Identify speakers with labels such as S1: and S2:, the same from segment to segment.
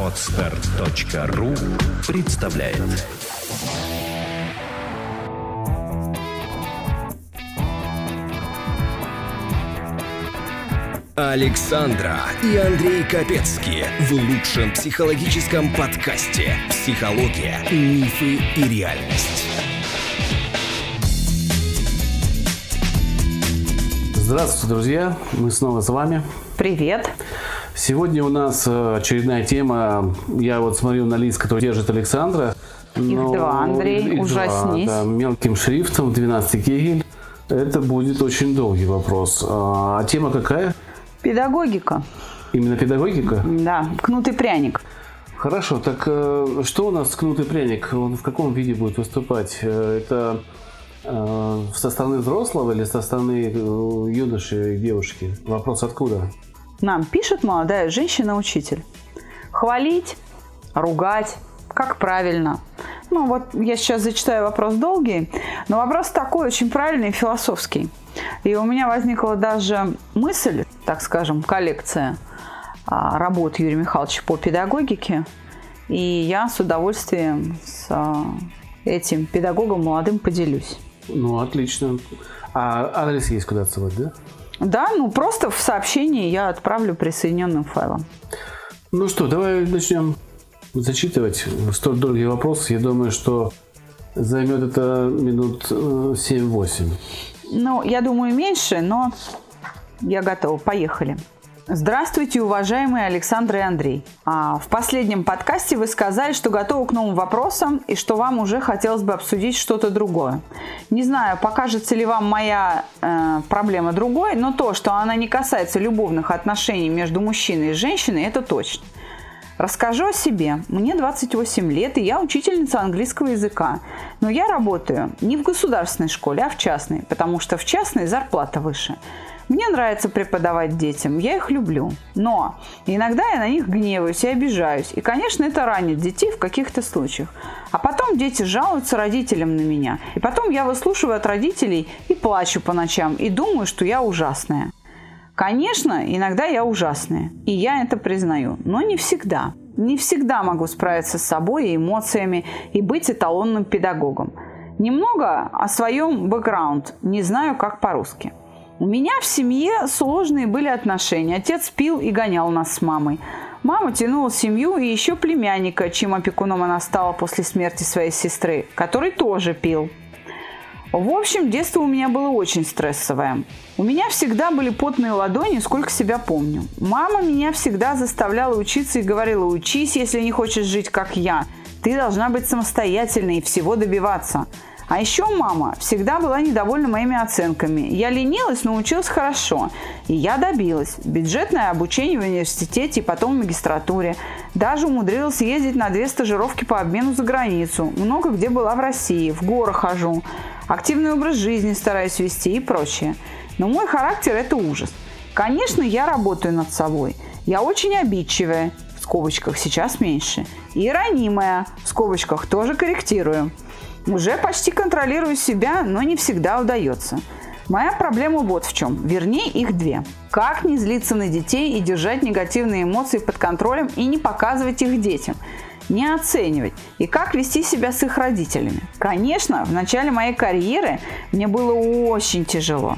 S1: Отстар.ру представляет Александра и Андрей Капецки в лучшем психологическом подкасте «Психология, мифы и реальность».
S2: Здравствуйте, друзья! Мы снова с вами.
S3: Привет.
S2: Сегодня у нас э, очередная тема. Я вот смотрю на лист, который держит Александра.
S3: Их два, Андрей,
S2: их
S3: ужаснись.
S2: Два, да, мелким шрифтом, 12 кегель. Это будет очень долгий вопрос. А тема какая?
S3: Педагогика.
S2: Именно педагогика?
S3: Да, кнут и пряник.
S2: Хорошо, так э, что у нас кнут и пряник? Он в каком виде будет выступать? Э, Это со стороны взрослого или со стороны юноши и девушки? Вопрос откуда?
S3: Нам пишет молодая женщина-учитель. Хвалить, ругать, как правильно. Ну вот я сейчас зачитаю вопрос долгий, но вопрос такой очень правильный и философский. И у меня возникла даже мысль, так скажем, коллекция а, работ Юрия Михайловича по педагогике. И я с удовольствием с а, этим педагогом молодым поделюсь.
S2: Ну, отлично. А адрес есть куда отсылать, да?
S3: Да, ну просто в сообщении я отправлю присоединенным файлом.
S2: Ну что, давай начнем зачитывать столь долгий вопрос. Я думаю, что займет это минут э, 7-8.
S3: Ну, я думаю, меньше, но я готова. Поехали. Здравствуйте, уважаемые Александр и Андрей. А, в последнем подкасте вы сказали, что готовы к новым вопросам и что вам уже хотелось бы обсудить что-то другое. Не знаю, покажется ли вам моя э, проблема другой, но то, что она не касается любовных отношений между мужчиной и женщиной, это точно. Расскажу о себе. Мне 28 лет, и я учительница английского языка. Но я работаю не в государственной школе, а в частной, потому что в частной зарплата выше. Мне нравится преподавать детям, я их люблю. Но иногда я на них гневаюсь и обижаюсь. И, конечно, это ранит детей в каких-то случаях. А потом дети жалуются родителям на меня. И потом я выслушиваю от родителей и плачу по ночам, и думаю, что я ужасная. Конечно, иногда я ужасная, и я это признаю, но не всегда. Не всегда могу справиться с собой и эмоциями и быть эталонным педагогом. Немного о своем бэкграунд, не знаю, как по-русски. У меня в семье сложные были отношения. Отец пил и гонял нас с мамой. Мама тянула семью и еще племянника, чьим опекуном она стала после смерти своей сестры, который тоже пил. В общем, детство у меня было очень стрессовое. У меня всегда были потные ладони, сколько себя помню. Мама меня всегда заставляла учиться и говорила, учись, если не хочешь жить как я. Ты должна быть самостоятельной и всего добиваться. А еще мама всегда была недовольна моими оценками. Я ленилась, но училась хорошо. И я добилась. Бюджетное обучение в университете и потом в магистратуре. Даже умудрилась ездить на две стажировки по обмену за границу. Много где была в России. В горы хожу. Активный образ жизни стараюсь вести и прочее. Но мой характер – это ужас. Конечно, я работаю над собой. Я очень обидчивая, в скобочках сейчас меньше. И ранимая, в скобочках тоже корректирую. Уже почти контролирую себя, но не всегда удается. Моя проблема вот в чем, вернее их две. Как не злиться на детей и держать негативные эмоции под контролем и не показывать их детям не оценивать и как вести себя с их родителями. Конечно, в начале моей карьеры мне было очень тяжело.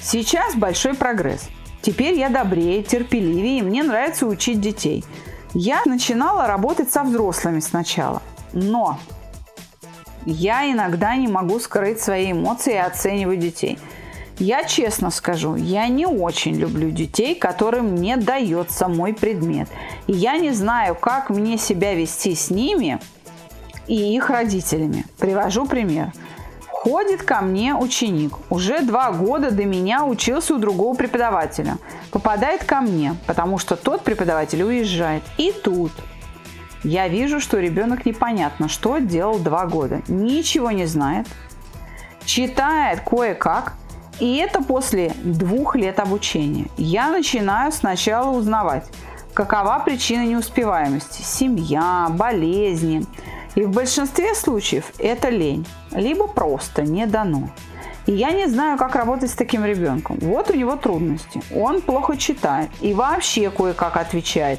S3: Сейчас большой прогресс. Теперь я добрее, терпеливее, и мне нравится учить детей. Я начинала работать со взрослыми сначала, но я иногда не могу скрыть свои эмоции и оценивать детей. Я честно скажу, я не очень люблю детей, которым не дается мой предмет. И я не знаю, как мне себя вести с ними и их родителями. Привожу пример. Ходит ко мне ученик. Уже два года до меня учился у другого преподавателя. Попадает ко мне, потому что тот преподаватель уезжает. И тут я вижу, что ребенок непонятно, что делал два года. Ничего не знает. Читает кое-как. И это после двух лет обучения. Я начинаю сначала узнавать, какова причина неуспеваемости. Семья, болезни. И в большинстве случаев это лень. Либо просто не дано. И я не знаю, как работать с таким ребенком. Вот у него трудности. Он плохо читает и вообще кое-как отвечает.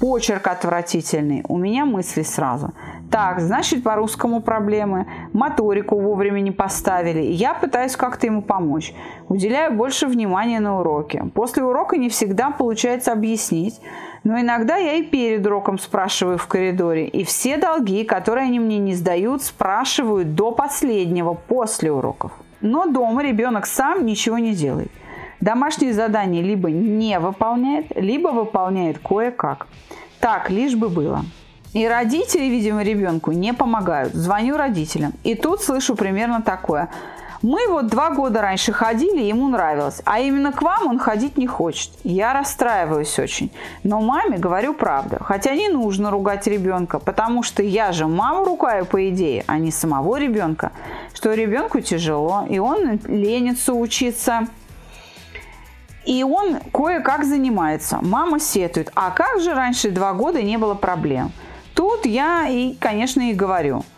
S3: Почерк отвратительный. У меня мысли сразу. Так, значит, по русскому проблемы. Моторику вовремя не поставили. Я пытаюсь как-то ему помочь. Уделяю больше внимания на уроке. После урока не всегда получается объяснить. Но иногда я и перед уроком спрашиваю в коридоре. И все долги, которые они мне не сдают, спрашивают до последнего, после уроков. Но дома ребенок сам ничего не делает. Домашние задания либо не выполняет, либо выполняет кое-как. Так, лишь бы было. И родители, видимо, ребенку не помогают. Звоню родителям. И тут слышу примерно такое. Мы вот два года раньше ходили, ему нравилось, а именно к вам он ходить не хочет. Я расстраиваюсь очень. Но маме говорю правду. Хотя не нужно ругать ребенка, потому что я же маму ругаю по идее, а не самого ребенка. Что ребенку тяжело, и он ленится учиться. И он кое-как занимается. Мама сетует. А как же раньше два года не было проблем? Тут я и, конечно, и говорю –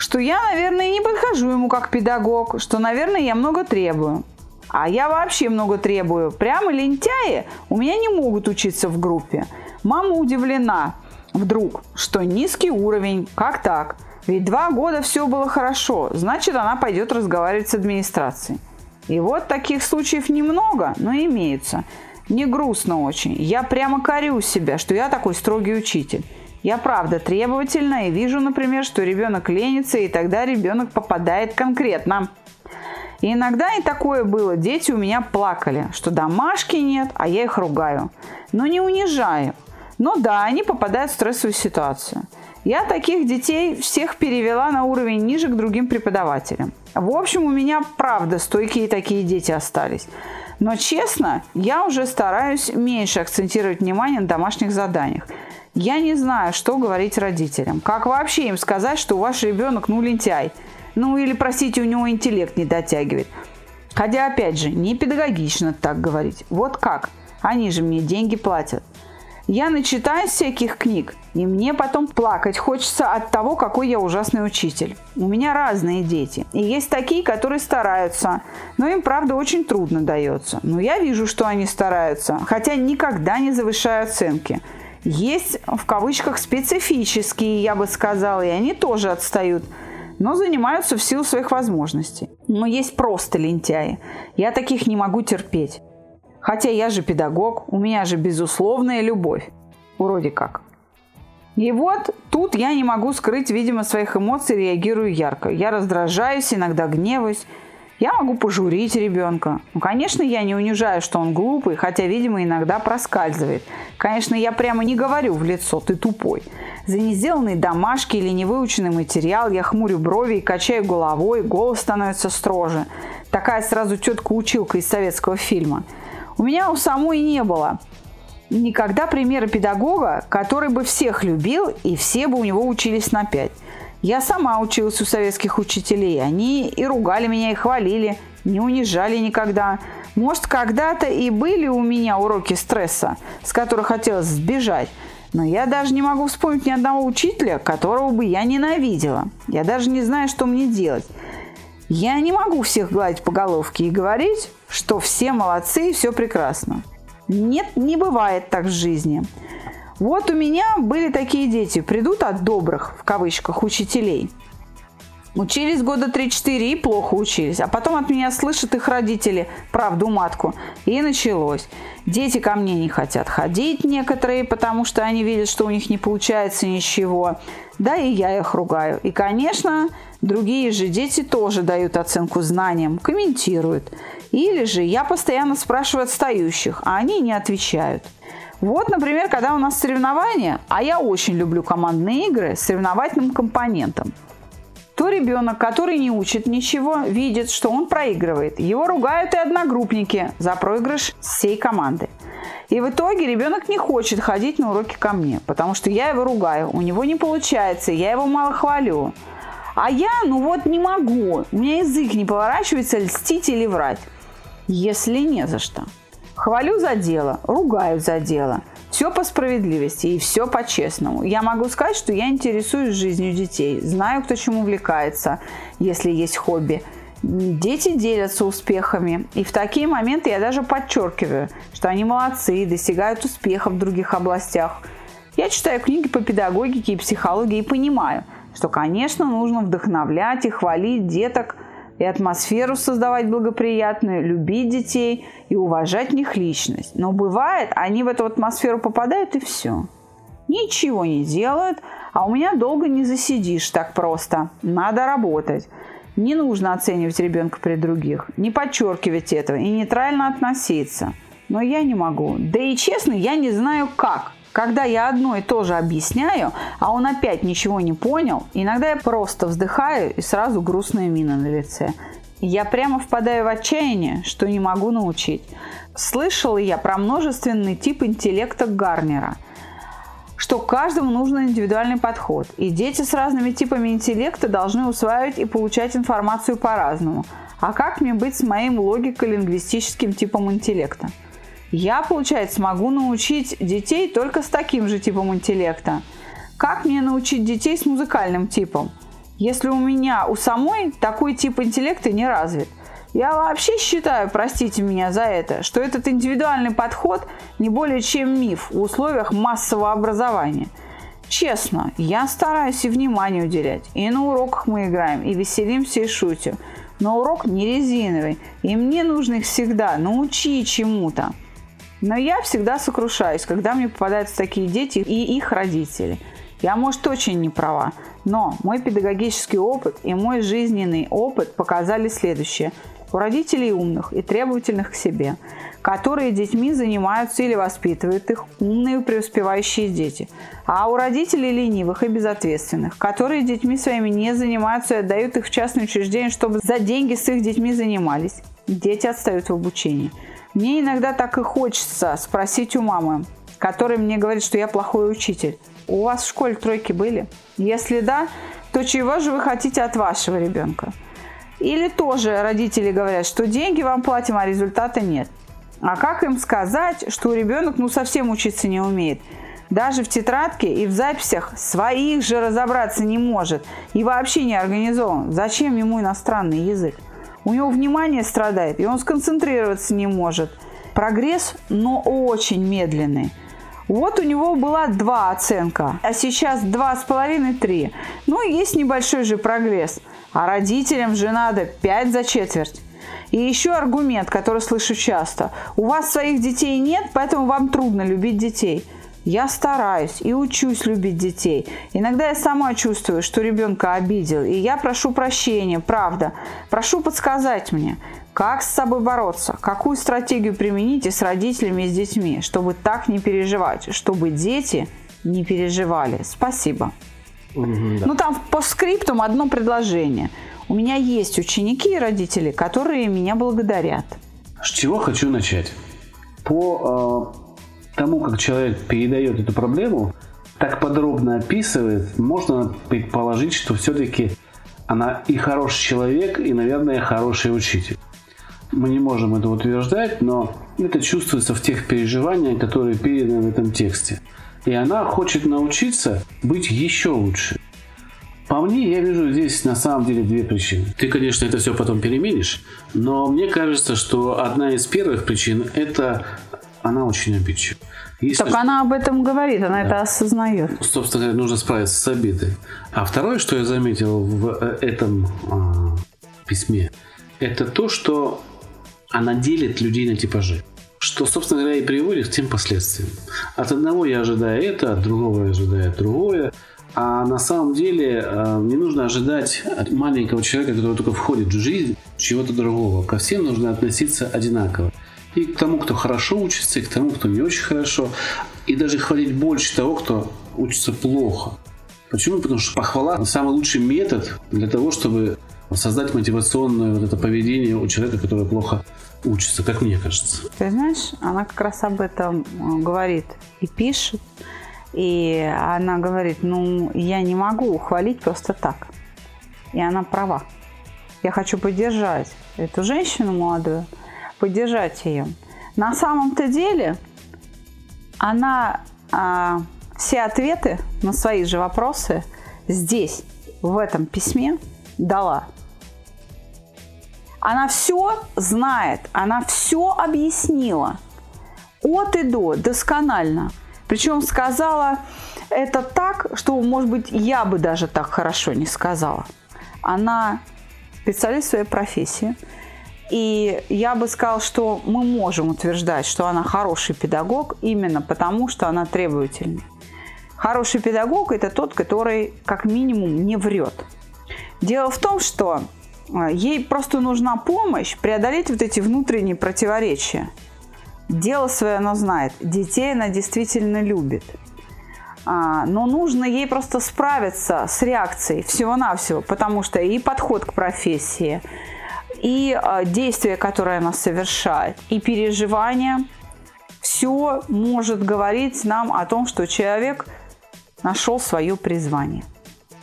S3: что я, наверное, не подхожу ему как педагог, что, наверное, я много требую. А я вообще много требую. Прямо лентяи у меня не могут учиться в группе. Мама удивлена вдруг, что низкий уровень, как так? Ведь два года все было хорошо, значит, она пойдет разговаривать с администрацией. И вот таких случаев немного, но имеются. Не грустно очень. Я прямо корю себя, что я такой строгий учитель. Я правда требовательна и вижу, например, что ребенок ленится, и тогда ребенок попадает конкретно. И иногда и такое было. Дети у меня плакали, что домашки нет, а я их ругаю. Но не унижаю. Но да, они попадают в стрессовую ситуацию. Я таких детей всех перевела на уровень ниже к другим преподавателям. В общем, у меня правда стойкие такие дети остались. Но честно, я уже стараюсь меньше акцентировать внимание на домашних заданиях. Я не знаю, что говорить родителям. Как вообще им сказать, что ваш ребенок ну лентяй? Ну или, простите, у него интеллект не дотягивает. Хотя, опять же, не педагогично так говорить. Вот как? Они же мне деньги платят. Я начитаю всяких книг, и мне потом плакать хочется от того, какой я ужасный учитель. У меня разные дети. И есть такие, которые стараются, но им, правда, очень трудно дается. Но я вижу, что они стараются, хотя никогда не завышаю оценки – есть в кавычках специфические, я бы сказала, и они тоже отстают, но занимаются в силу своих возможностей. Но есть просто лентяи. Я таких не могу терпеть. Хотя я же педагог, у меня же безусловная любовь. Вроде как. И вот тут я не могу скрыть, видимо, своих эмоций, реагирую ярко. Я раздражаюсь, иногда гневаюсь. Я могу пожурить ребенка. Ну, конечно, я не унижаю, что он глупый, хотя, видимо, иногда проскальзывает. Конечно, я прямо не говорю в лицо «ты тупой». За несделанные домашки или невыученный материал я хмурю брови и качаю головой, голос становится строже. Такая сразу тетка-училка из советского фильма. У меня у самой не было никогда примера педагога, который бы всех любил и все бы у него учились на пять. Я сама училась у советских учителей. Они и ругали меня, и хвалили, не унижали никогда. Может, когда-то и были у меня уроки стресса, с которых хотелось сбежать. Но я даже не могу вспомнить ни одного учителя, которого бы я ненавидела. Я даже не знаю, что мне делать. Я не могу всех гладить по головке и говорить, что все молодцы и все прекрасно. Нет, не бывает так в жизни. Вот у меня были такие дети, придут от добрых, в кавычках, учителей. Учились года 3-4 и плохо учились. А потом от меня слышат их родители правду матку. И началось. Дети ко мне не хотят ходить некоторые, потому что они видят, что у них не получается ничего. Да и я их ругаю. И, конечно, другие же дети тоже дают оценку знаниям, комментируют. Или же я постоянно спрашиваю отстающих, а они не отвечают. Вот, например, когда у нас соревнования, а я очень люблю командные игры с соревновательным компонентом, то ребенок, который не учит ничего, видит, что он проигрывает. Его ругают и одногруппники за проигрыш всей команды. И в итоге ребенок не хочет ходить на уроки ко мне, потому что я его ругаю, у него не получается, я его мало хвалю. А я, ну вот не могу, у меня язык не поворачивается льстить или врать, если не за что. Хвалю за дело, ругаю за дело. Все по справедливости и все по-честному. Я могу сказать, что я интересуюсь жизнью детей, знаю, кто чем увлекается, если есть хобби. Дети делятся успехами, и в такие моменты я даже подчеркиваю, что они молодцы и достигают успеха в других областях. Я читаю книги по педагогике и психологии и понимаю, что, конечно, нужно вдохновлять и хвалить деток – и атмосферу создавать благоприятную, любить детей и уважать в них личность. Но бывает, они в эту атмосферу попадают и все. Ничего не делают, а у меня долго не засидишь так просто. Надо работать. Не нужно оценивать ребенка при других, не подчеркивать этого и нейтрально относиться. Но я не могу. Да и честно, я не знаю как. Когда я одно и то же объясняю, а он опять ничего не понял, иногда я просто вздыхаю и сразу грустная мина на лице. Я прямо впадаю в отчаяние, что не могу научить. Слышала я про множественный тип интеллекта Гарнера, что каждому нужен индивидуальный подход, и дети с разными типами интеллекта должны усваивать и получать информацию по-разному. А как мне быть с моим логико-лингвистическим типом интеллекта? Я, получается, могу научить детей только с таким же типом интеллекта. Как мне научить детей с музыкальным типом, если у меня у самой такой тип интеллекта не развит? Я вообще считаю, простите меня за это, что этот индивидуальный подход не более чем миф в условиях массового образования. Честно, я стараюсь и внимание уделять. И на уроках мы играем, и веселимся, и шутим. Но урок не резиновый, и мне нужно их всегда научить чему-то. Но я всегда сокрушаюсь, когда мне попадаются такие дети и их родители. Я, может, очень не права, но мой педагогический опыт и мой жизненный опыт показали следующее. У родителей умных и требовательных к себе, которые детьми занимаются или воспитывают их, умные и преуспевающие дети. А у родителей ленивых и безответственных, которые детьми своими не занимаются и отдают их в частные учреждения, чтобы за деньги с их детьми занимались. Дети отстают в обучении. Мне иногда так и хочется спросить у мамы, которая мне говорит, что я плохой учитель. У вас в школе тройки были? Если да, то чего же вы хотите от вашего ребенка? Или тоже родители говорят, что деньги вам платим, а результата нет. А как им сказать, что ребенок ну совсем учиться не умеет? Даже в тетрадке и в записях своих же разобраться не может и вообще не организован. Зачем ему иностранный язык? У него внимание страдает, и он сконцентрироваться не может. Прогресс, но очень медленный. Вот у него была 2 оценка, а сейчас 2,5-3. Ну, есть небольшой же прогресс. А родителям же надо 5 за четверть. И еще аргумент, который слышу часто. У вас своих детей нет, поэтому вам трудно любить детей. Я стараюсь и учусь любить детей. Иногда я сама чувствую, что ребенка обидел, и я прошу прощения, правда. Прошу подсказать мне, как с собой бороться, какую стратегию примените с родителями и с детьми, чтобы так не переживать, чтобы дети не переживали. Спасибо. Mm-hmm, да. Ну там по скриптум одно предложение. У меня есть ученики и родители, которые меня благодарят.
S2: С чего хочу начать? По э, тому, как человек передает эту проблему, так подробно описывает, можно предположить, что все-таки она и хороший человек, и, наверное, хороший учитель. Мы не можем это утверждать, но это чувствуется в тех переживаниях, которые переданы в этом тексте. И она хочет научиться быть еще лучше. По мне, я вижу здесь на самом деле две причины. Ты, конечно, это все потом переменишь, но мне кажется, что одна из первых причин – это она очень обидчива.
S3: Если... Так она об этом говорит, она да. это осознает.
S2: Собственно говоря, нужно справиться с обидой. А второе, что я заметил в э, этом а, письме, это то, что она делит людей на типажи. Что, собственно говоря, и приводит к тем последствиям. От одного я ожидаю это, от другого я ожидаю другое. А на самом деле э, не нужно ожидать от маленького человека, который только входит в жизнь, чего-то другого. Ко всем нужно относиться одинаково и к тому, кто хорошо учится, и к тому, кто не очень хорошо, и даже хвалить больше того, кто учится плохо. Почему? Потому что похвала – самый лучший метод для того, чтобы создать мотивационное вот это поведение у человека, который плохо учится, как мне кажется.
S3: Ты знаешь, она как раз об этом э, говорит и пишет. И она говорит, ну, я не могу хвалить просто так. И она права. Я хочу поддержать эту женщину молодую – поддержать ее. На самом-то деле она а, все ответы на свои же вопросы здесь, в этом письме, дала. Она все знает, она все объяснила. От и до, досконально. Причем сказала это так, что, может быть, я бы даже так хорошо не сказала. Она специалист своей профессии. И я бы сказала, что мы можем утверждать, что она хороший педагог именно потому, что она требовательная. Хороший педагог – это тот, который как минимум не врет. Дело в том, что а, ей просто нужна помощь преодолеть вот эти внутренние противоречия. Дело свое она знает, детей она действительно любит. А, но нужно ей просто справиться с реакцией всего-навсего, потому что и подход к профессии – и а, действия, которые она совершает, и переживания, все может говорить нам о том, что человек нашел свое призвание.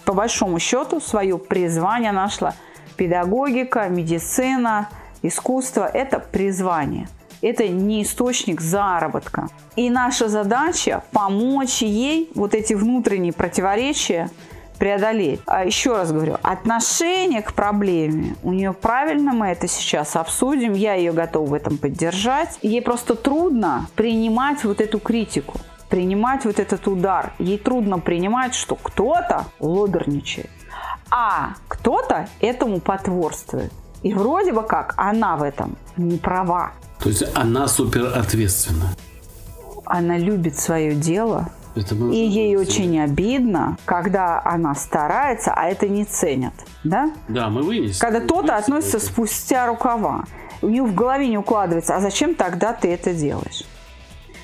S3: По большому счету, свое призвание нашла педагогика, медицина, искусство – это призвание. Это не источник заработка. И наша задача – помочь ей вот эти внутренние противоречия – преодолеть. А еще раз говорю, отношение к проблеме у нее правильно, мы это сейчас обсудим, я ее готова в этом поддержать. Ей просто трудно принимать вот эту критику принимать вот этот удар. Ей трудно принимать, что кто-то лодерничает, а кто-то этому потворствует. И вроде бы как она в этом не права.
S2: То есть она супер ответственна.
S3: Она любит свое дело, это и ей очень обидно, когда она старается, а это не ценят. Да?
S2: Да, мы вынесем.
S3: Когда кто-то относится это. спустя рукава. У нее в голове не укладывается, а зачем тогда ты это делаешь?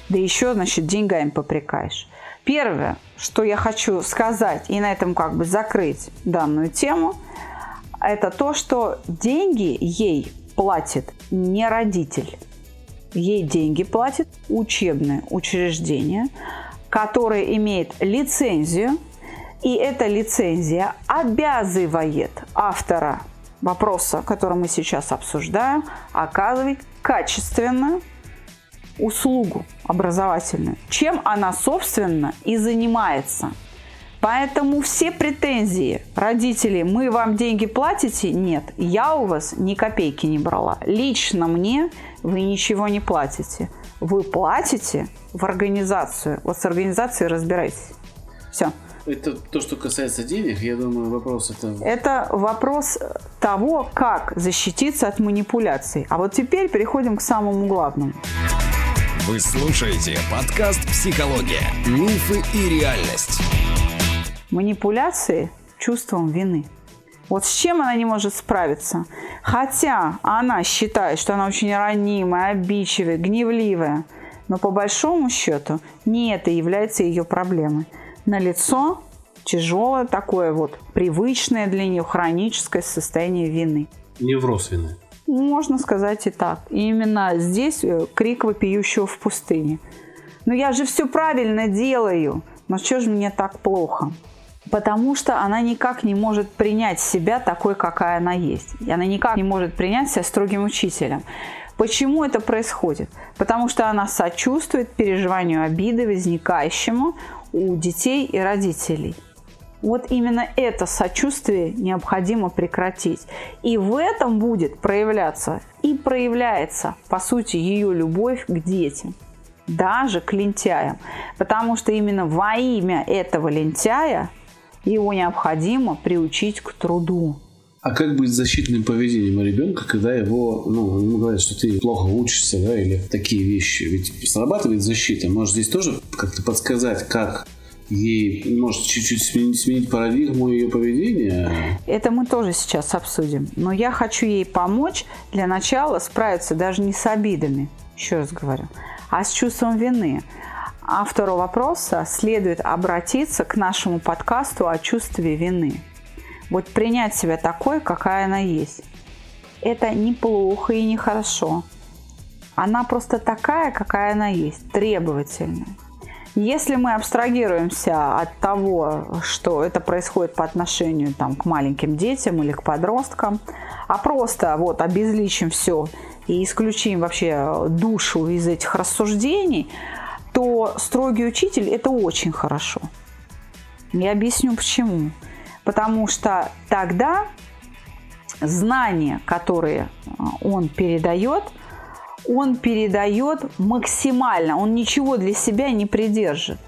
S3: Да еще, значит, деньгами попрекаешь. Первое, что я хочу сказать, и на этом как бы закрыть данную тему, это то, что деньги ей платит не родитель. Ей деньги платит учебное учреждение, который имеет лицензию, и эта лицензия обязывает автора вопроса, который мы сейчас обсуждаем, оказывать качественную услугу образовательную, чем она, собственно, и занимается. Поэтому все претензии родителей, мы вам деньги платите? Нет, я у вас ни копейки не брала. Лично мне вы ничего не платите. Вы платите в организацию. Вот с организацией разбирайтесь. Все.
S2: Это то, что касается денег, я думаю, вопрос это...
S3: Это вопрос того, как защититься от манипуляций. А вот теперь переходим к самому главному.
S1: Вы слушаете подкаст «Психология. Мифы и реальность».
S3: Манипуляции чувством вины. Вот с чем она не может справиться? Хотя она считает, что она очень ранимая, обидчивая, гневливая – но по большому счету не это является ее проблемой. На лицо тяжелое такое вот привычное для нее хроническое состояние вины.
S2: Невроз вины.
S3: Можно сказать и так. И именно здесь э, крик вопиющего в пустыне. Но я же все правильно делаю. Но что же мне так плохо? Потому что она никак не может принять себя такой, какая она есть. И она никак не может принять себя строгим учителем. Почему это происходит? Потому что она сочувствует переживанию обиды, возникающему у детей и родителей. Вот именно это сочувствие необходимо прекратить. И в этом будет проявляться и проявляется, по сути, ее любовь к детям, даже к лентяям. Потому что именно во имя этого лентяя его необходимо приучить к труду.
S2: А как быть с защитным поведением ребенка, когда его, ну, ему говорят, что ты плохо учишься, да, или такие вещи? Ведь срабатывает защита. Может, здесь тоже как-то подсказать, как ей, может, чуть-чуть сменить, сменить парадигму ее поведения?
S3: Это мы тоже сейчас обсудим. Но я хочу ей помочь для начала справиться даже не с обидами, еще раз говорю, а с чувством вины. Автору вопроса следует обратиться к нашему подкасту о чувстве вины. Вот принять себя такой, какая она есть. Это неплохо и нехорошо. Она просто такая, какая она есть, требовательная. Если мы абстрагируемся от того, что это происходит по отношению там, к маленьким детям или к подросткам, а просто вот обезличим все и исключим вообще душу из этих рассуждений, то строгий учитель – это очень хорошо. Я объясню почему. Потому что тогда знания, которые а, он передает, он передает максимально, он ничего для себя не придержит.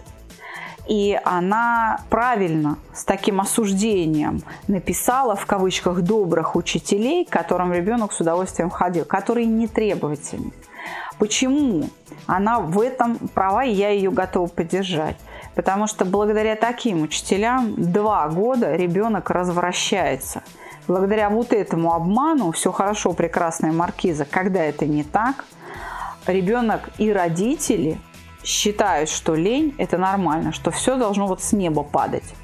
S3: И она правильно с таким осуждением написала в кавычках добрых учителей, к которым ребенок с удовольствием ходил, которые не требовательны. Почему? Она в этом права, и я ее готова поддержать. Потому что благодаря таким учителям два года ребенок развращается. Благодаря вот этому обману, все хорошо, прекрасная маркиза, когда это не так, ребенок и родители считают, что лень – это нормально, что все должно вот с неба падать.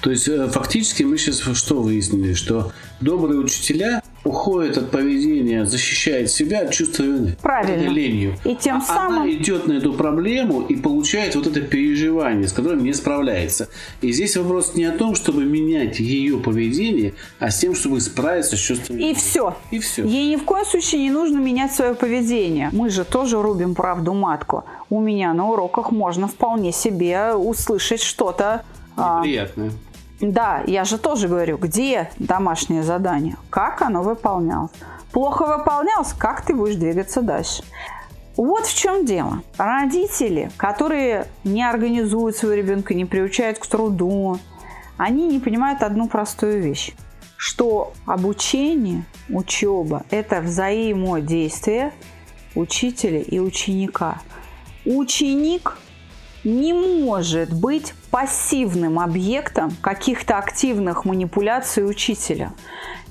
S2: То есть э, фактически мы сейчас что выяснили, что добрые учителя уходят от поведения, защищают себя от чувства вины.
S3: Правильно.
S2: ленью.
S3: И тем
S2: а
S3: самым...
S2: Она идет на эту проблему и получает вот это переживание, с которым не справляется. И здесь вопрос не о том, чтобы менять ее поведение, а с тем, чтобы справиться с чувством
S3: вины. И все.
S2: И все.
S3: Ей ни в коем случае не нужно менять свое поведение. Мы же тоже рубим правду матку. У меня на уроках можно вполне себе услышать что-то
S2: а, Неприятное.
S3: Да, я же тоже говорю, где домашнее задание, как оно выполнялось. Плохо выполнялось, как ты будешь двигаться дальше. Вот в чем дело. Родители, которые не организуют своего ребенка, не приучают к труду, они не понимают одну простую вещь, что обучение, учеба – это взаимодействие учителя и ученика. Ученик не может быть пассивным объектом каких-то активных манипуляций учителя.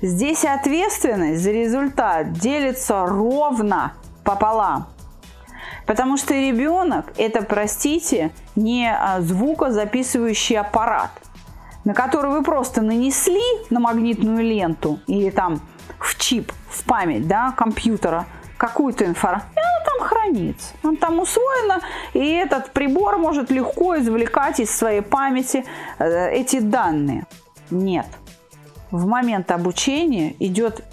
S3: Здесь ответственность за результат делится ровно пополам. Потому что ребенок – это, простите, не а, звукозаписывающий аппарат, на который вы просто нанесли на магнитную ленту или там в чип, в память да, компьютера какую-то информацию, там хранится. Он там усвоено, и этот прибор может легко извлекать из своей памяти э, эти данные. Нет. В момент обучения идет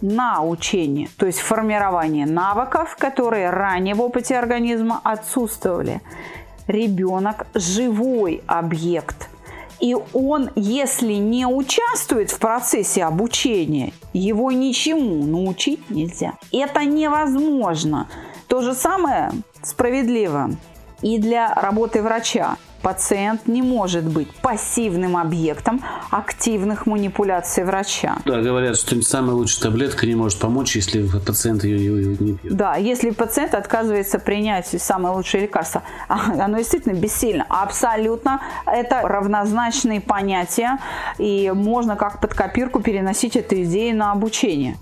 S3: научение, то есть формирование навыков, которые ранее в опыте организма отсутствовали. Ребенок – живой объект – и он, если не участвует в процессе обучения, его ничему научить нельзя. Это невозможно. То же самое справедливо и для работы врача. Пациент не может быть пассивным объектом активных манипуляций врача.
S2: Да, говорят, что самая лучшая таблетка не может помочь, если пациент ее, ее не пьет.
S3: Да, если пациент отказывается принять самое лучшее лекарство, а, оно действительно бессильно. Абсолютно это равнозначные понятия, и можно как под копирку переносить эту идею на обучение.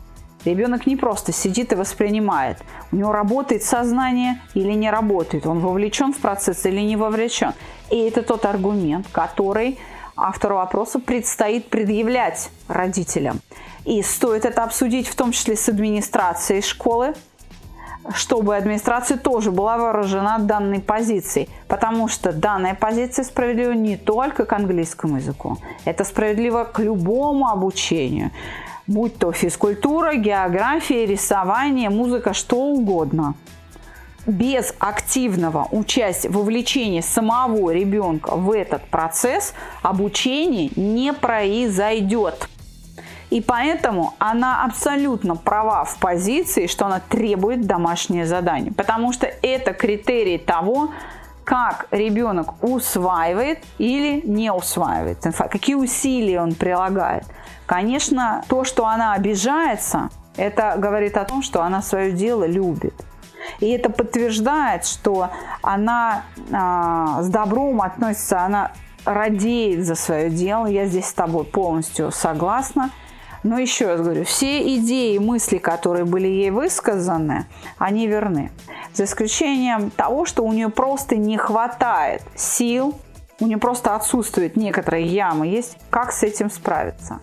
S3: Ребенок не просто сидит и воспринимает. У него работает сознание или не работает. Он вовлечен в процесс или не вовлечен. И это тот аргумент, который автору вопроса предстоит предъявлять родителям. И стоит это обсудить в том числе с администрацией школы, чтобы администрация тоже была вооружена данной позицией. Потому что данная позиция справедлива не только к английскому языку. Это справедливо к любому обучению будь то физкультура, география, рисование, музыка, что угодно. Без активного участия, вовлечения самого ребенка в этот процесс обучение не произойдет. И поэтому она абсолютно права в позиции, что она требует домашнее задание. Потому что это критерий того, как ребенок усваивает или не усваивает, какие усилия он прилагает – Конечно, то, что она обижается, это говорит о том, что она свое дело любит. И это подтверждает, что она а, с добром относится, она радеет за свое дело. Я здесь с тобой полностью согласна. Но еще раз говорю, все идеи и мысли, которые были ей высказаны, они верны. За исключением того, что у нее просто не хватает сил у нее просто отсутствует некоторая яма есть, как с этим справиться.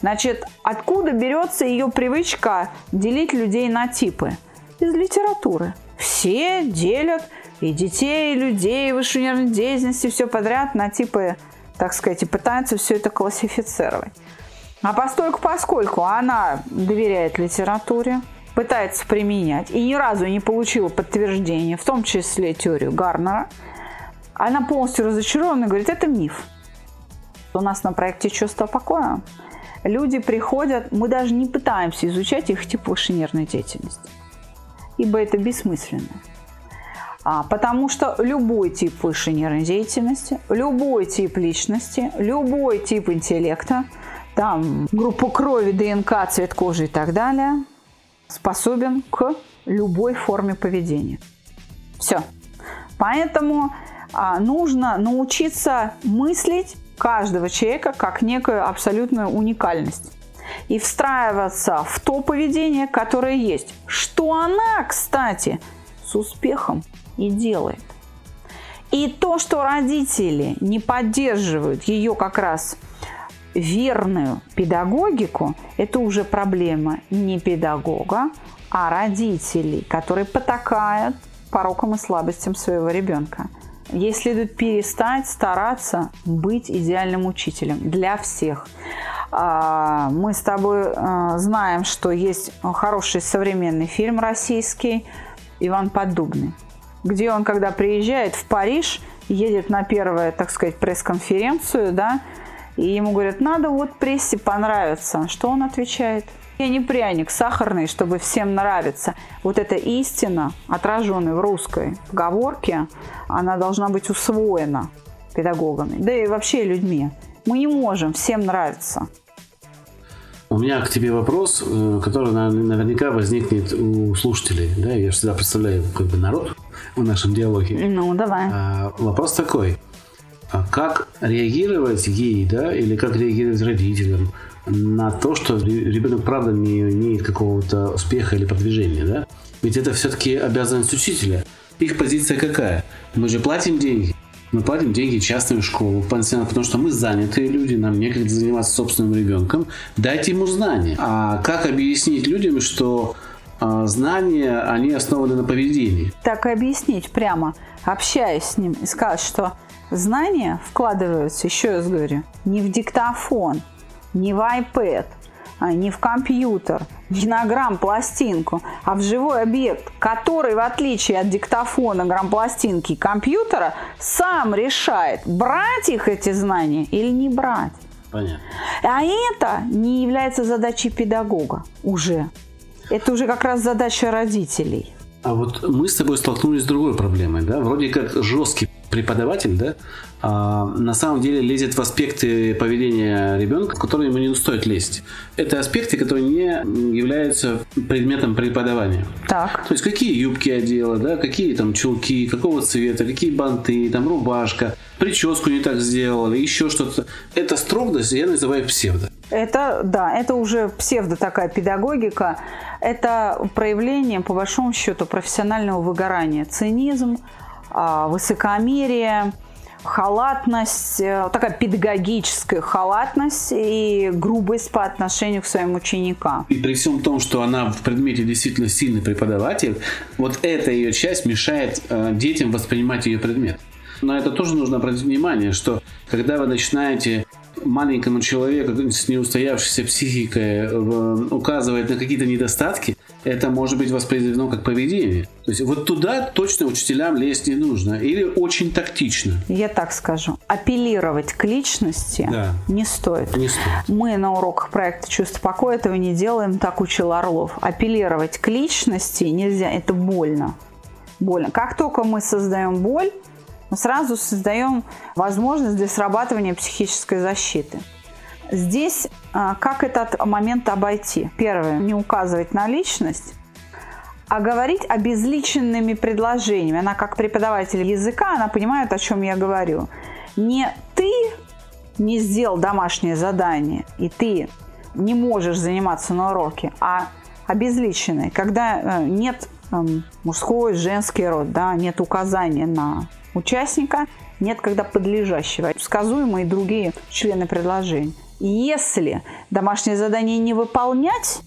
S3: Значит, откуда берется ее привычка делить людей на типы? Из литературы. Все делят и детей, и людей, и высшей нервной деятельности, все подряд на типы, так сказать, и пытаются все это классифицировать. А постольку, поскольку она доверяет литературе, пытается применять и ни разу не получила подтверждения, в том числе теорию Гарнера – она полностью разочарована и говорит, это миф. У нас на проекте «Чувство покоя» люди приходят, мы даже не пытаемся изучать их тип высшей нервной деятельности, ибо это бессмысленно. А, потому что любой тип высшей нервной деятельности, любой тип личности, любой тип интеллекта, там группу крови, ДНК, цвет кожи и так далее, способен к любой форме поведения. Все. Поэтому а, нужно научиться мыслить каждого человека как некую абсолютную уникальность и встраиваться в то поведение, которое есть. Что она, кстати, с успехом и делает. И то, что родители не поддерживают ее как раз верную педагогику, это уже проблема не педагога, а родителей, которые потакают порокам и слабостям своего ребенка. Ей следует перестать стараться быть идеальным учителем для всех. А, мы с тобой а, знаем, что есть хороший современный фильм российский «Иван Поддубный» где он, когда приезжает в Париж, едет на первую, так сказать, пресс-конференцию, да, и ему говорят, надо вот прессе понравиться. Что он отвечает? Я не пряник сахарный, чтобы всем нравиться. Вот эта истина, отраженная в русской поговорке, она должна быть усвоена педагогами, да и вообще людьми. Мы не можем всем нравиться.
S2: У меня к тебе вопрос, э, который наверняка возникнет у слушателей. Да? Я всегда представляю как бы народ в нашем диалоге.
S3: Ну, давай.
S2: А, вопрос такой. А как реагировать ей, да, или как реагировать родителям на то, что ребенок правда не имеет какого-то успеха или продвижения, да? Ведь это все-таки обязанность учителя. Их позиция какая? Мы же платим деньги. Мы платим деньги частную школу, потому что мы занятые люди, нам некогда заниматься собственным ребенком. Дайте ему знания. А как объяснить людям, что а, знания, они основаны на поведении?
S3: Так и объяснить прямо, общаясь с ним, и сказать, что знания вкладываются, еще раз говорю, не в диктофон, не в iPad, а не в компьютер, не на грамм-пластинку, а в живой объект, который, в отличие от диктофона, грамм-пластинки и компьютера, сам решает, брать их эти знания или не брать.
S2: Понятно.
S3: А это не является задачей педагога уже. Это уже как раз задача родителей.
S2: А вот мы с тобой столкнулись с другой проблемой, да? Вроде как жесткий преподаватель, да, а на самом деле лезет в аспекты поведения ребенка, в которые ему не стоит лезть. Это аспекты, которые не являются предметом преподавания.
S3: Так.
S2: То есть какие юбки одела, да, какие там чулки, какого цвета, какие банты, там рубашка, прическу не так сделала, еще что-то. Это строгость я называю псевдо.
S3: Это, да, это уже псевдо такая педагогика. Это проявление, по большому счету, профессионального выгорания. Цинизм, высокомерие, халатность, э, такая педагогическая халатность и грубость по отношению к своим ученикам.
S2: И при всем том, что она в предмете действительно сильный преподаватель, вот эта ее часть мешает э, детям воспринимать ее предмет. Но это тоже нужно обратить внимание, что когда вы начинаете маленькому человеку с неустоявшейся психикой указывать на какие-то недостатки, это может быть воспринимано как поведение. То есть вот туда точно учителям лезть не нужно. Или очень тактично.
S3: Я так скажу. Апеллировать к личности да. не стоит.
S2: Не стоит.
S3: Мы на уроках проекта «Чувство покоя» этого не делаем, так учил Орлов. Апеллировать к личности нельзя, это больно. Больно. Как только мы создаем боль, мы сразу создаем возможность для срабатывания психической защиты. Здесь а, как этот момент обойти? Первое, не указывать на личность, а говорить обезличенными предложениями. Она как преподаватель языка, она понимает, о чем я говорю. Не ты не сделал домашнее задание, и ты не можешь заниматься на уроке, а обезличенный, когда э, нет эм, мужской, женский род, да, нет указания на участника, нет когда подлежащего, сказуемые другие члены предложения. Если домашнее задание не выполнять,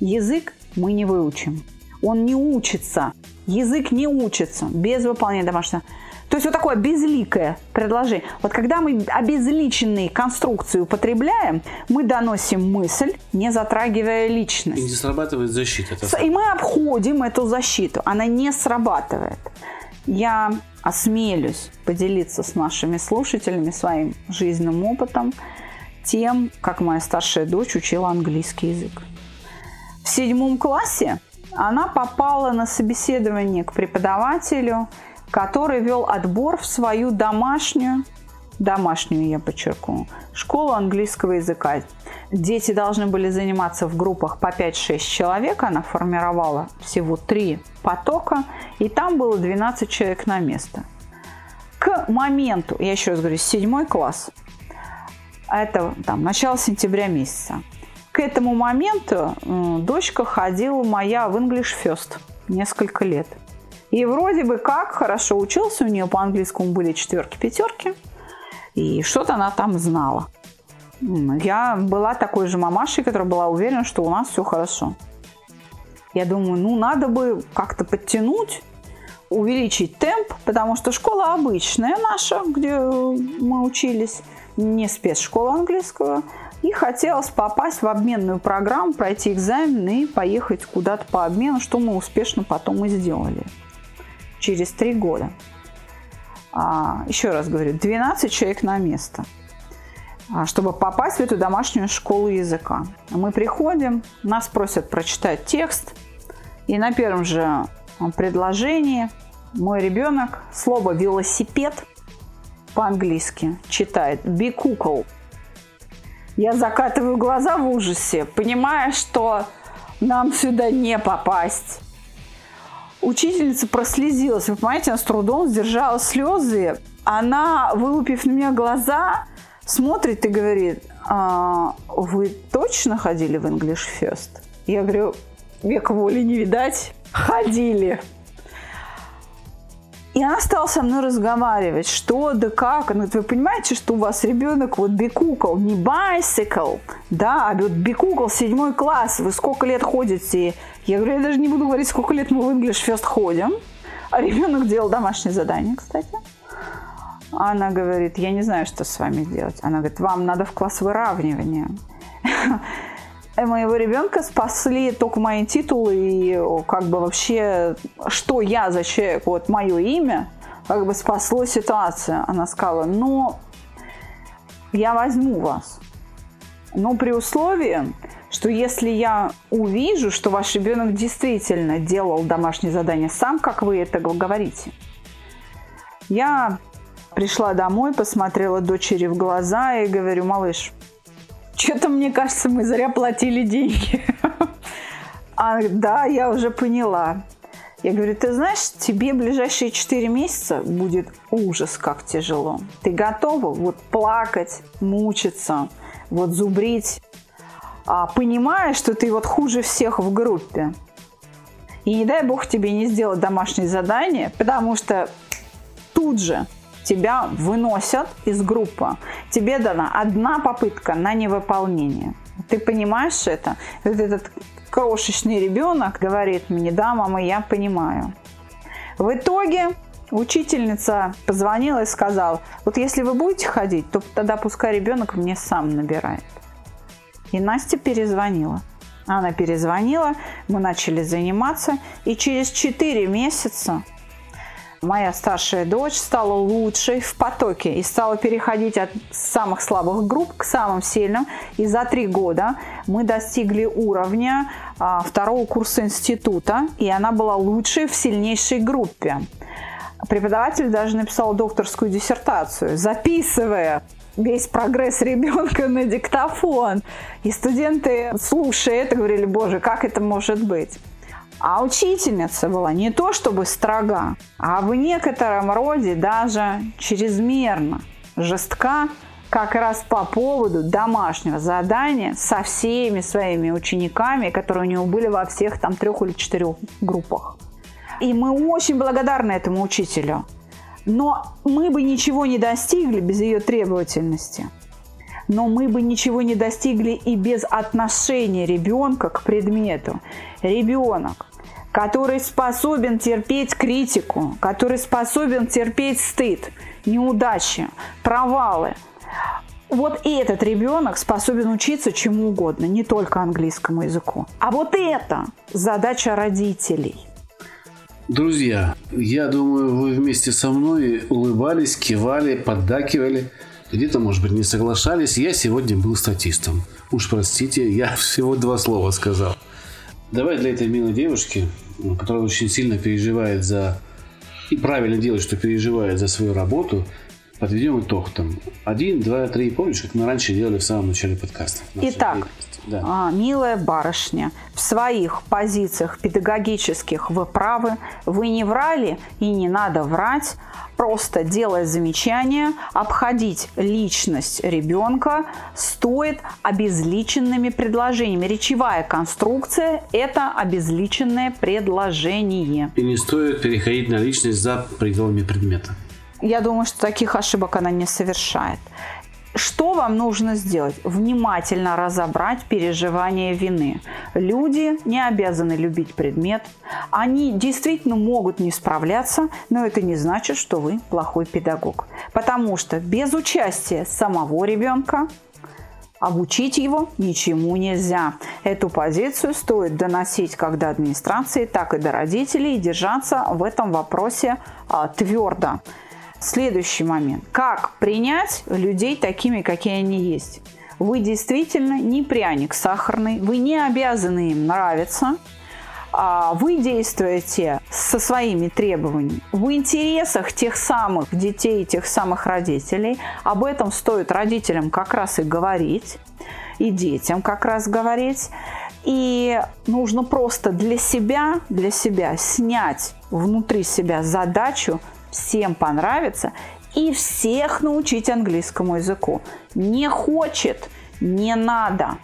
S3: язык мы не выучим. Он не учится. Язык не учится без выполнения домашнего. То есть вот такое безликое предложение. Вот когда мы обезличенные конструкции употребляем, мы доносим мысль, не затрагивая личность. И
S2: не срабатывает защита.
S3: И мы обходим эту защиту. Она не срабатывает. Я осмелюсь поделиться с нашими слушателями своим жизненным опытом. тем, как моя старшая дочь учила английский язык. В седьмом классе она попала на собеседование к преподавателю, который вел отбор в свою домашнюю, домашнюю я подчеркну, школу английского языка. Дети должны были заниматься в группах по 5-6 человек. Она формировала всего три потока, и там было 12 человек на место. К моменту, я еще раз говорю, седьмой класс, это там начало сентября месяца, к этому моменту дочка ходила моя в English First несколько лет. И вроде бы как хорошо учился, у нее по английскому были четверки-пятерки, и что-то она там знала. Я была такой же мамашей, которая была уверена, что у нас все хорошо. Я думаю, ну надо бы как-то подтянуть, увеличить темп, потому что школа обычная наша, где мы учились, не спецшкола английского, и хотелось попасть в обменную программу, пройти экзамен и поехать куда-то по обмену, что мы успешно потом и сделали через три года. А, еще раз говорю, 12 человек на место, а, чтобы попасть в эту домашнюю школу языка. Мы приходим, нас просят прочитать текст, и на первом же предложении мой ребенок слово «велосипед» по-английски читает «бикукл», я закатываю глаза в ужасе, понимая, что нам сюда не попасть. Учительница прослезилась. Вы понимаете, она с трудом сдержала слезы. Она, вылупив на меня глаза, смотрит и говорит, а, вы точно ходили в English First? Я говорю, века воли не видать. Ходили. И она стала со мной разговаривать, что да как. Она говорит, вы понимаете, что у вас ребенок вот бикукол, не bicycle, да, а вот бикукол, седьмой класс, вы сколько лет ходите? Я говорю, я даже не буду говорить, сколько лет мы в English First ходим. А ребенок делал домашнее задание, кстати. Она говорит, я не знаю, что с вами делать. Она говорит, вам надо в класс выравнивания. Э, моего ребенка спасли только мои титулы и как бы вообще, что я за человек, вот мое имя, как бы спасло ситуацию. Она сказала, ну, я возьму вас. Но при условии, что если я увижу, что ваш ребенок действительно делал домашнее задание сам, как вы это говорите. Я пришла домой, посмотрела дочери в глаза и говорю, малыш, что-то, мне кажется, мы зря платили деньги. А, да, я уже поняла. Я говорю, ты знаешь, тебе ближайшие 4 месяца будет ужас, как тяжело. Ты готова вот плакать, мучиться, вот зубрить, понимая, что ты вот хуже всех в группе. И не дай бог тебе не сделать домашнее задание, потому что тут же тебя выносят из группы. Тебе дана одна попытка на невыполнение. Ты понимаешь это? Вот этот крошечный ребенок говорит мне, да, мама, я понимаю. В итоге учительница позвонила и сказала, вот если вы будете ходить, то тогда пускай ребенок мне сам набирает. И Настя перезвонила. Она перезвонила, мы начали заниматься, и через 4 месяца моя старшая дочь стала лучшей в потоке и стала переходить от самых слабых групп к самым сильным. И за три года мы достигли уровня а, второго курса института, и она была лучшей в сильнейшей группе. Преподаватель даже написал докторскую диссертацию, записывая весь прогресс ребенка на диктофон. И студенты, слушая это, говорили, боже, как это может быть? А учительница была не то чтобы строга, а в некотором роде даже чрезмерно жестка как раз по поводу домашнего задания со всеми своими учениками, которые у него были во всех там трех или четырех группах. И мы очень благодарны этому учителю. Но мы бы ничего не достигли без ее требовательности. Но мы бы ничего не достигли и без отношения ребенка к предмету. Ребенок который способен терпеть критику, который способен терпеть стыд, неудачи, провалы. Вот этот ребенок способен учиться чему угодно, не только английскому языку. А вот это задача родителей.
S2: Друзья, я думаю, вы вместе со мной улыбались, кивали, поддакивали. где-то, может быть, не соглашались. Я сегодня был статистом. Уж простите, я всего два слова сказал. Давай для этой милой девушки, которая очень сильно переживает за... И правильно делает, что переживает за свою работу, подведем итог там. Один, два, три. Помнишь, как мы раньше делали в самом начале подкаста?
S3: Итак, да. а, милая барышня, в своих позициях педагогических вы правы. Вы не врали и не надо врать просто делая замечания, обходить личность ребенка стоит обезличенными предложениями. Речевая конструкция – это обезличенное предложение.
S2: И не стоит переходить на личность за пределами предмета.
S3: Я думаю, что таких ошибок она не совершает. Что вам нужно сделать? Внимательно разобрать переживания вины. Люди не обязаны любить предмет. Они действительно могут не справляться, но это не значит, что вы плохой педагог. Потому что без участия самого ребенка Обучить его ничему нельзя. Эту позицию стоит доносить как до администрации, так и до родителей и держаться в этом вопросе а, твердо. Следующий момент. Как принять людей такими, какие они есть? Вы действительно не пряник сахарный, вы не обязаны им нравиться, а вы действуете со своими требованиями в интересах тех самых детей, тех самых родителей. Об этом стоит родителям как раз и говорить, и детям как раз говорить. И нужно просто для себя, для себя снять внутри себя задачу всем понравится и всех научить английскому языку. Не хочет, не надо.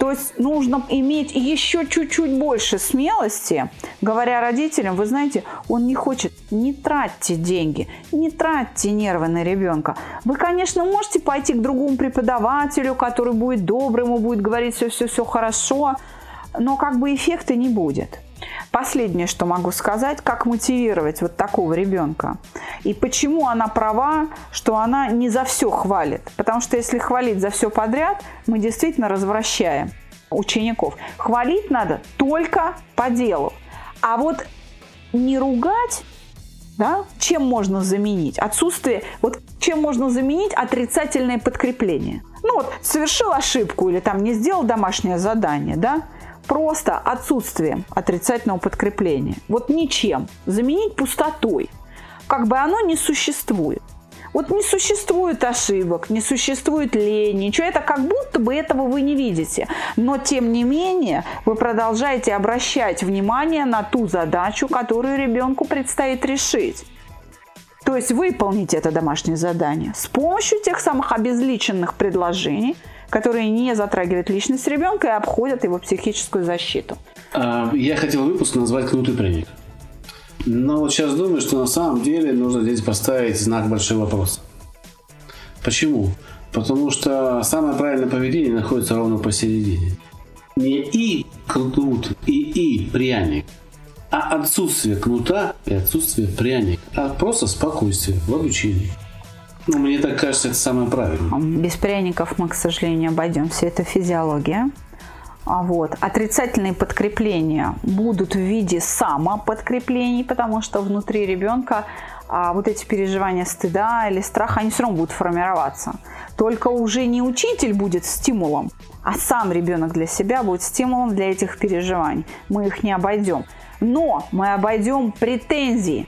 S3: То есть нужно иметь еще чуть-чуть больше смелости, говоря родителям, вы знаете, он не хочет, не тратьте деньги, не тратьте нервы на ребенка. Вы, конечно, можете пойти к другому преподавателю, который будет добрым и будет говорить все-все-все хорошо, но как бы эффекта не будет. Последнее, что могу сказать, как мотивировать вот такого ребенка. И почему она права, что она не за все хвалит. Потому что если хвалить за все подряд, мы действительно развращаем учеников. Хвалить надо только по делу. А вот не ругать да? Чем можно заменить? Отсутствие, вот чем можно заменить отрицательное подкрепление? Ну вот, совершил ошибку или там не сделал домашнее задание, да? Просто отсутствием отрицательного подкрепления. Вот ничем. Заменить пустотой. Как бы оно не существует. Вот не существует ошибок, не существует лени, ничего. Это как будто бы этого вы не видите. Но тем не менее вы продолжаете обращать внимание на ту задачу, которую ребенку предстоит решить. То есть выполнить это домашнее задание с помощью тех самых обезличенных предложений – которые не затрагивают личность ребенка и обходят его психическую защиту.
S2: А, я хотел выпуск назвать «Кнут и пряник». Но вот сейчас думаю, что на самом деле нужно здесь поставить знак большой вопрос. Почему? Потому что самое правильное поведение находится ровно посередине. Не и кнут, и и пряник, а отсутствие кнута и отсутствие пряника, а просто спокойствие в обучении. Ну, мне так кажется, это самое правильное.
S3: Без пряников мы, к сожалению, обойдемся. Это физиология. А вот. Отрицательные подкрепления будут в виде самоподкреплений, потому что внутри ребенка а вот эти переживания стыда или страха, они все равно будут формироваться. Только уже не учитель будет стимулом, а сам ребенок для себя будет стимулом для этих переживаний. Мы их не обойдем. Но мы обойдем претензии.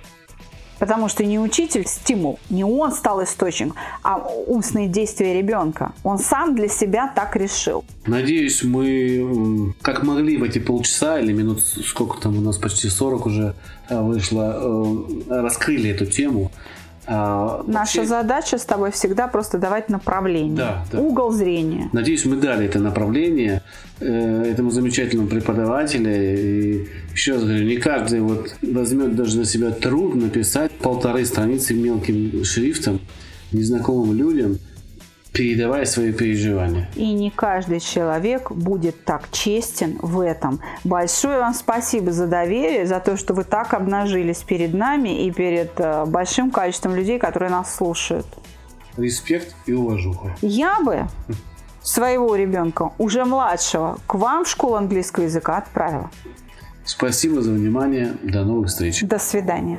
S3: Потому что не учитель стимул, не он стал источником, а устные действия ребенка. Он сам для себя так решил.
S2: Надеюсь, мы как могли в эти полчаса или минут, сколько там у нас почти 40 уже э, вышло, э, раскрыли эту тему.
S3: А, Наша вообще... задача с тобой всегда просто давать направление, да, да. угол зрения.
S2: Надеюсь, мы дали это направление э, этому замечательному преподавателю. И еще раз говорю, не каждый вот возьмет даже на себя труд написать полторы страницы мелким шрифтом незнакомым людям – передавая свои переживания.
S3: И не каждый человек будет так честен в этом. Большое вам спасибо за доверие, за то, что вы так обнажились перед нами и перед э, большим количеством людей, которые нас слушают.
S2: Респект и уважуха.
S3: Я бы своего ребенка, уже младшего, к вам в школу английского языка отправила.
S2: Спасибо за внимание. До новых встреч.
S3: До свидания.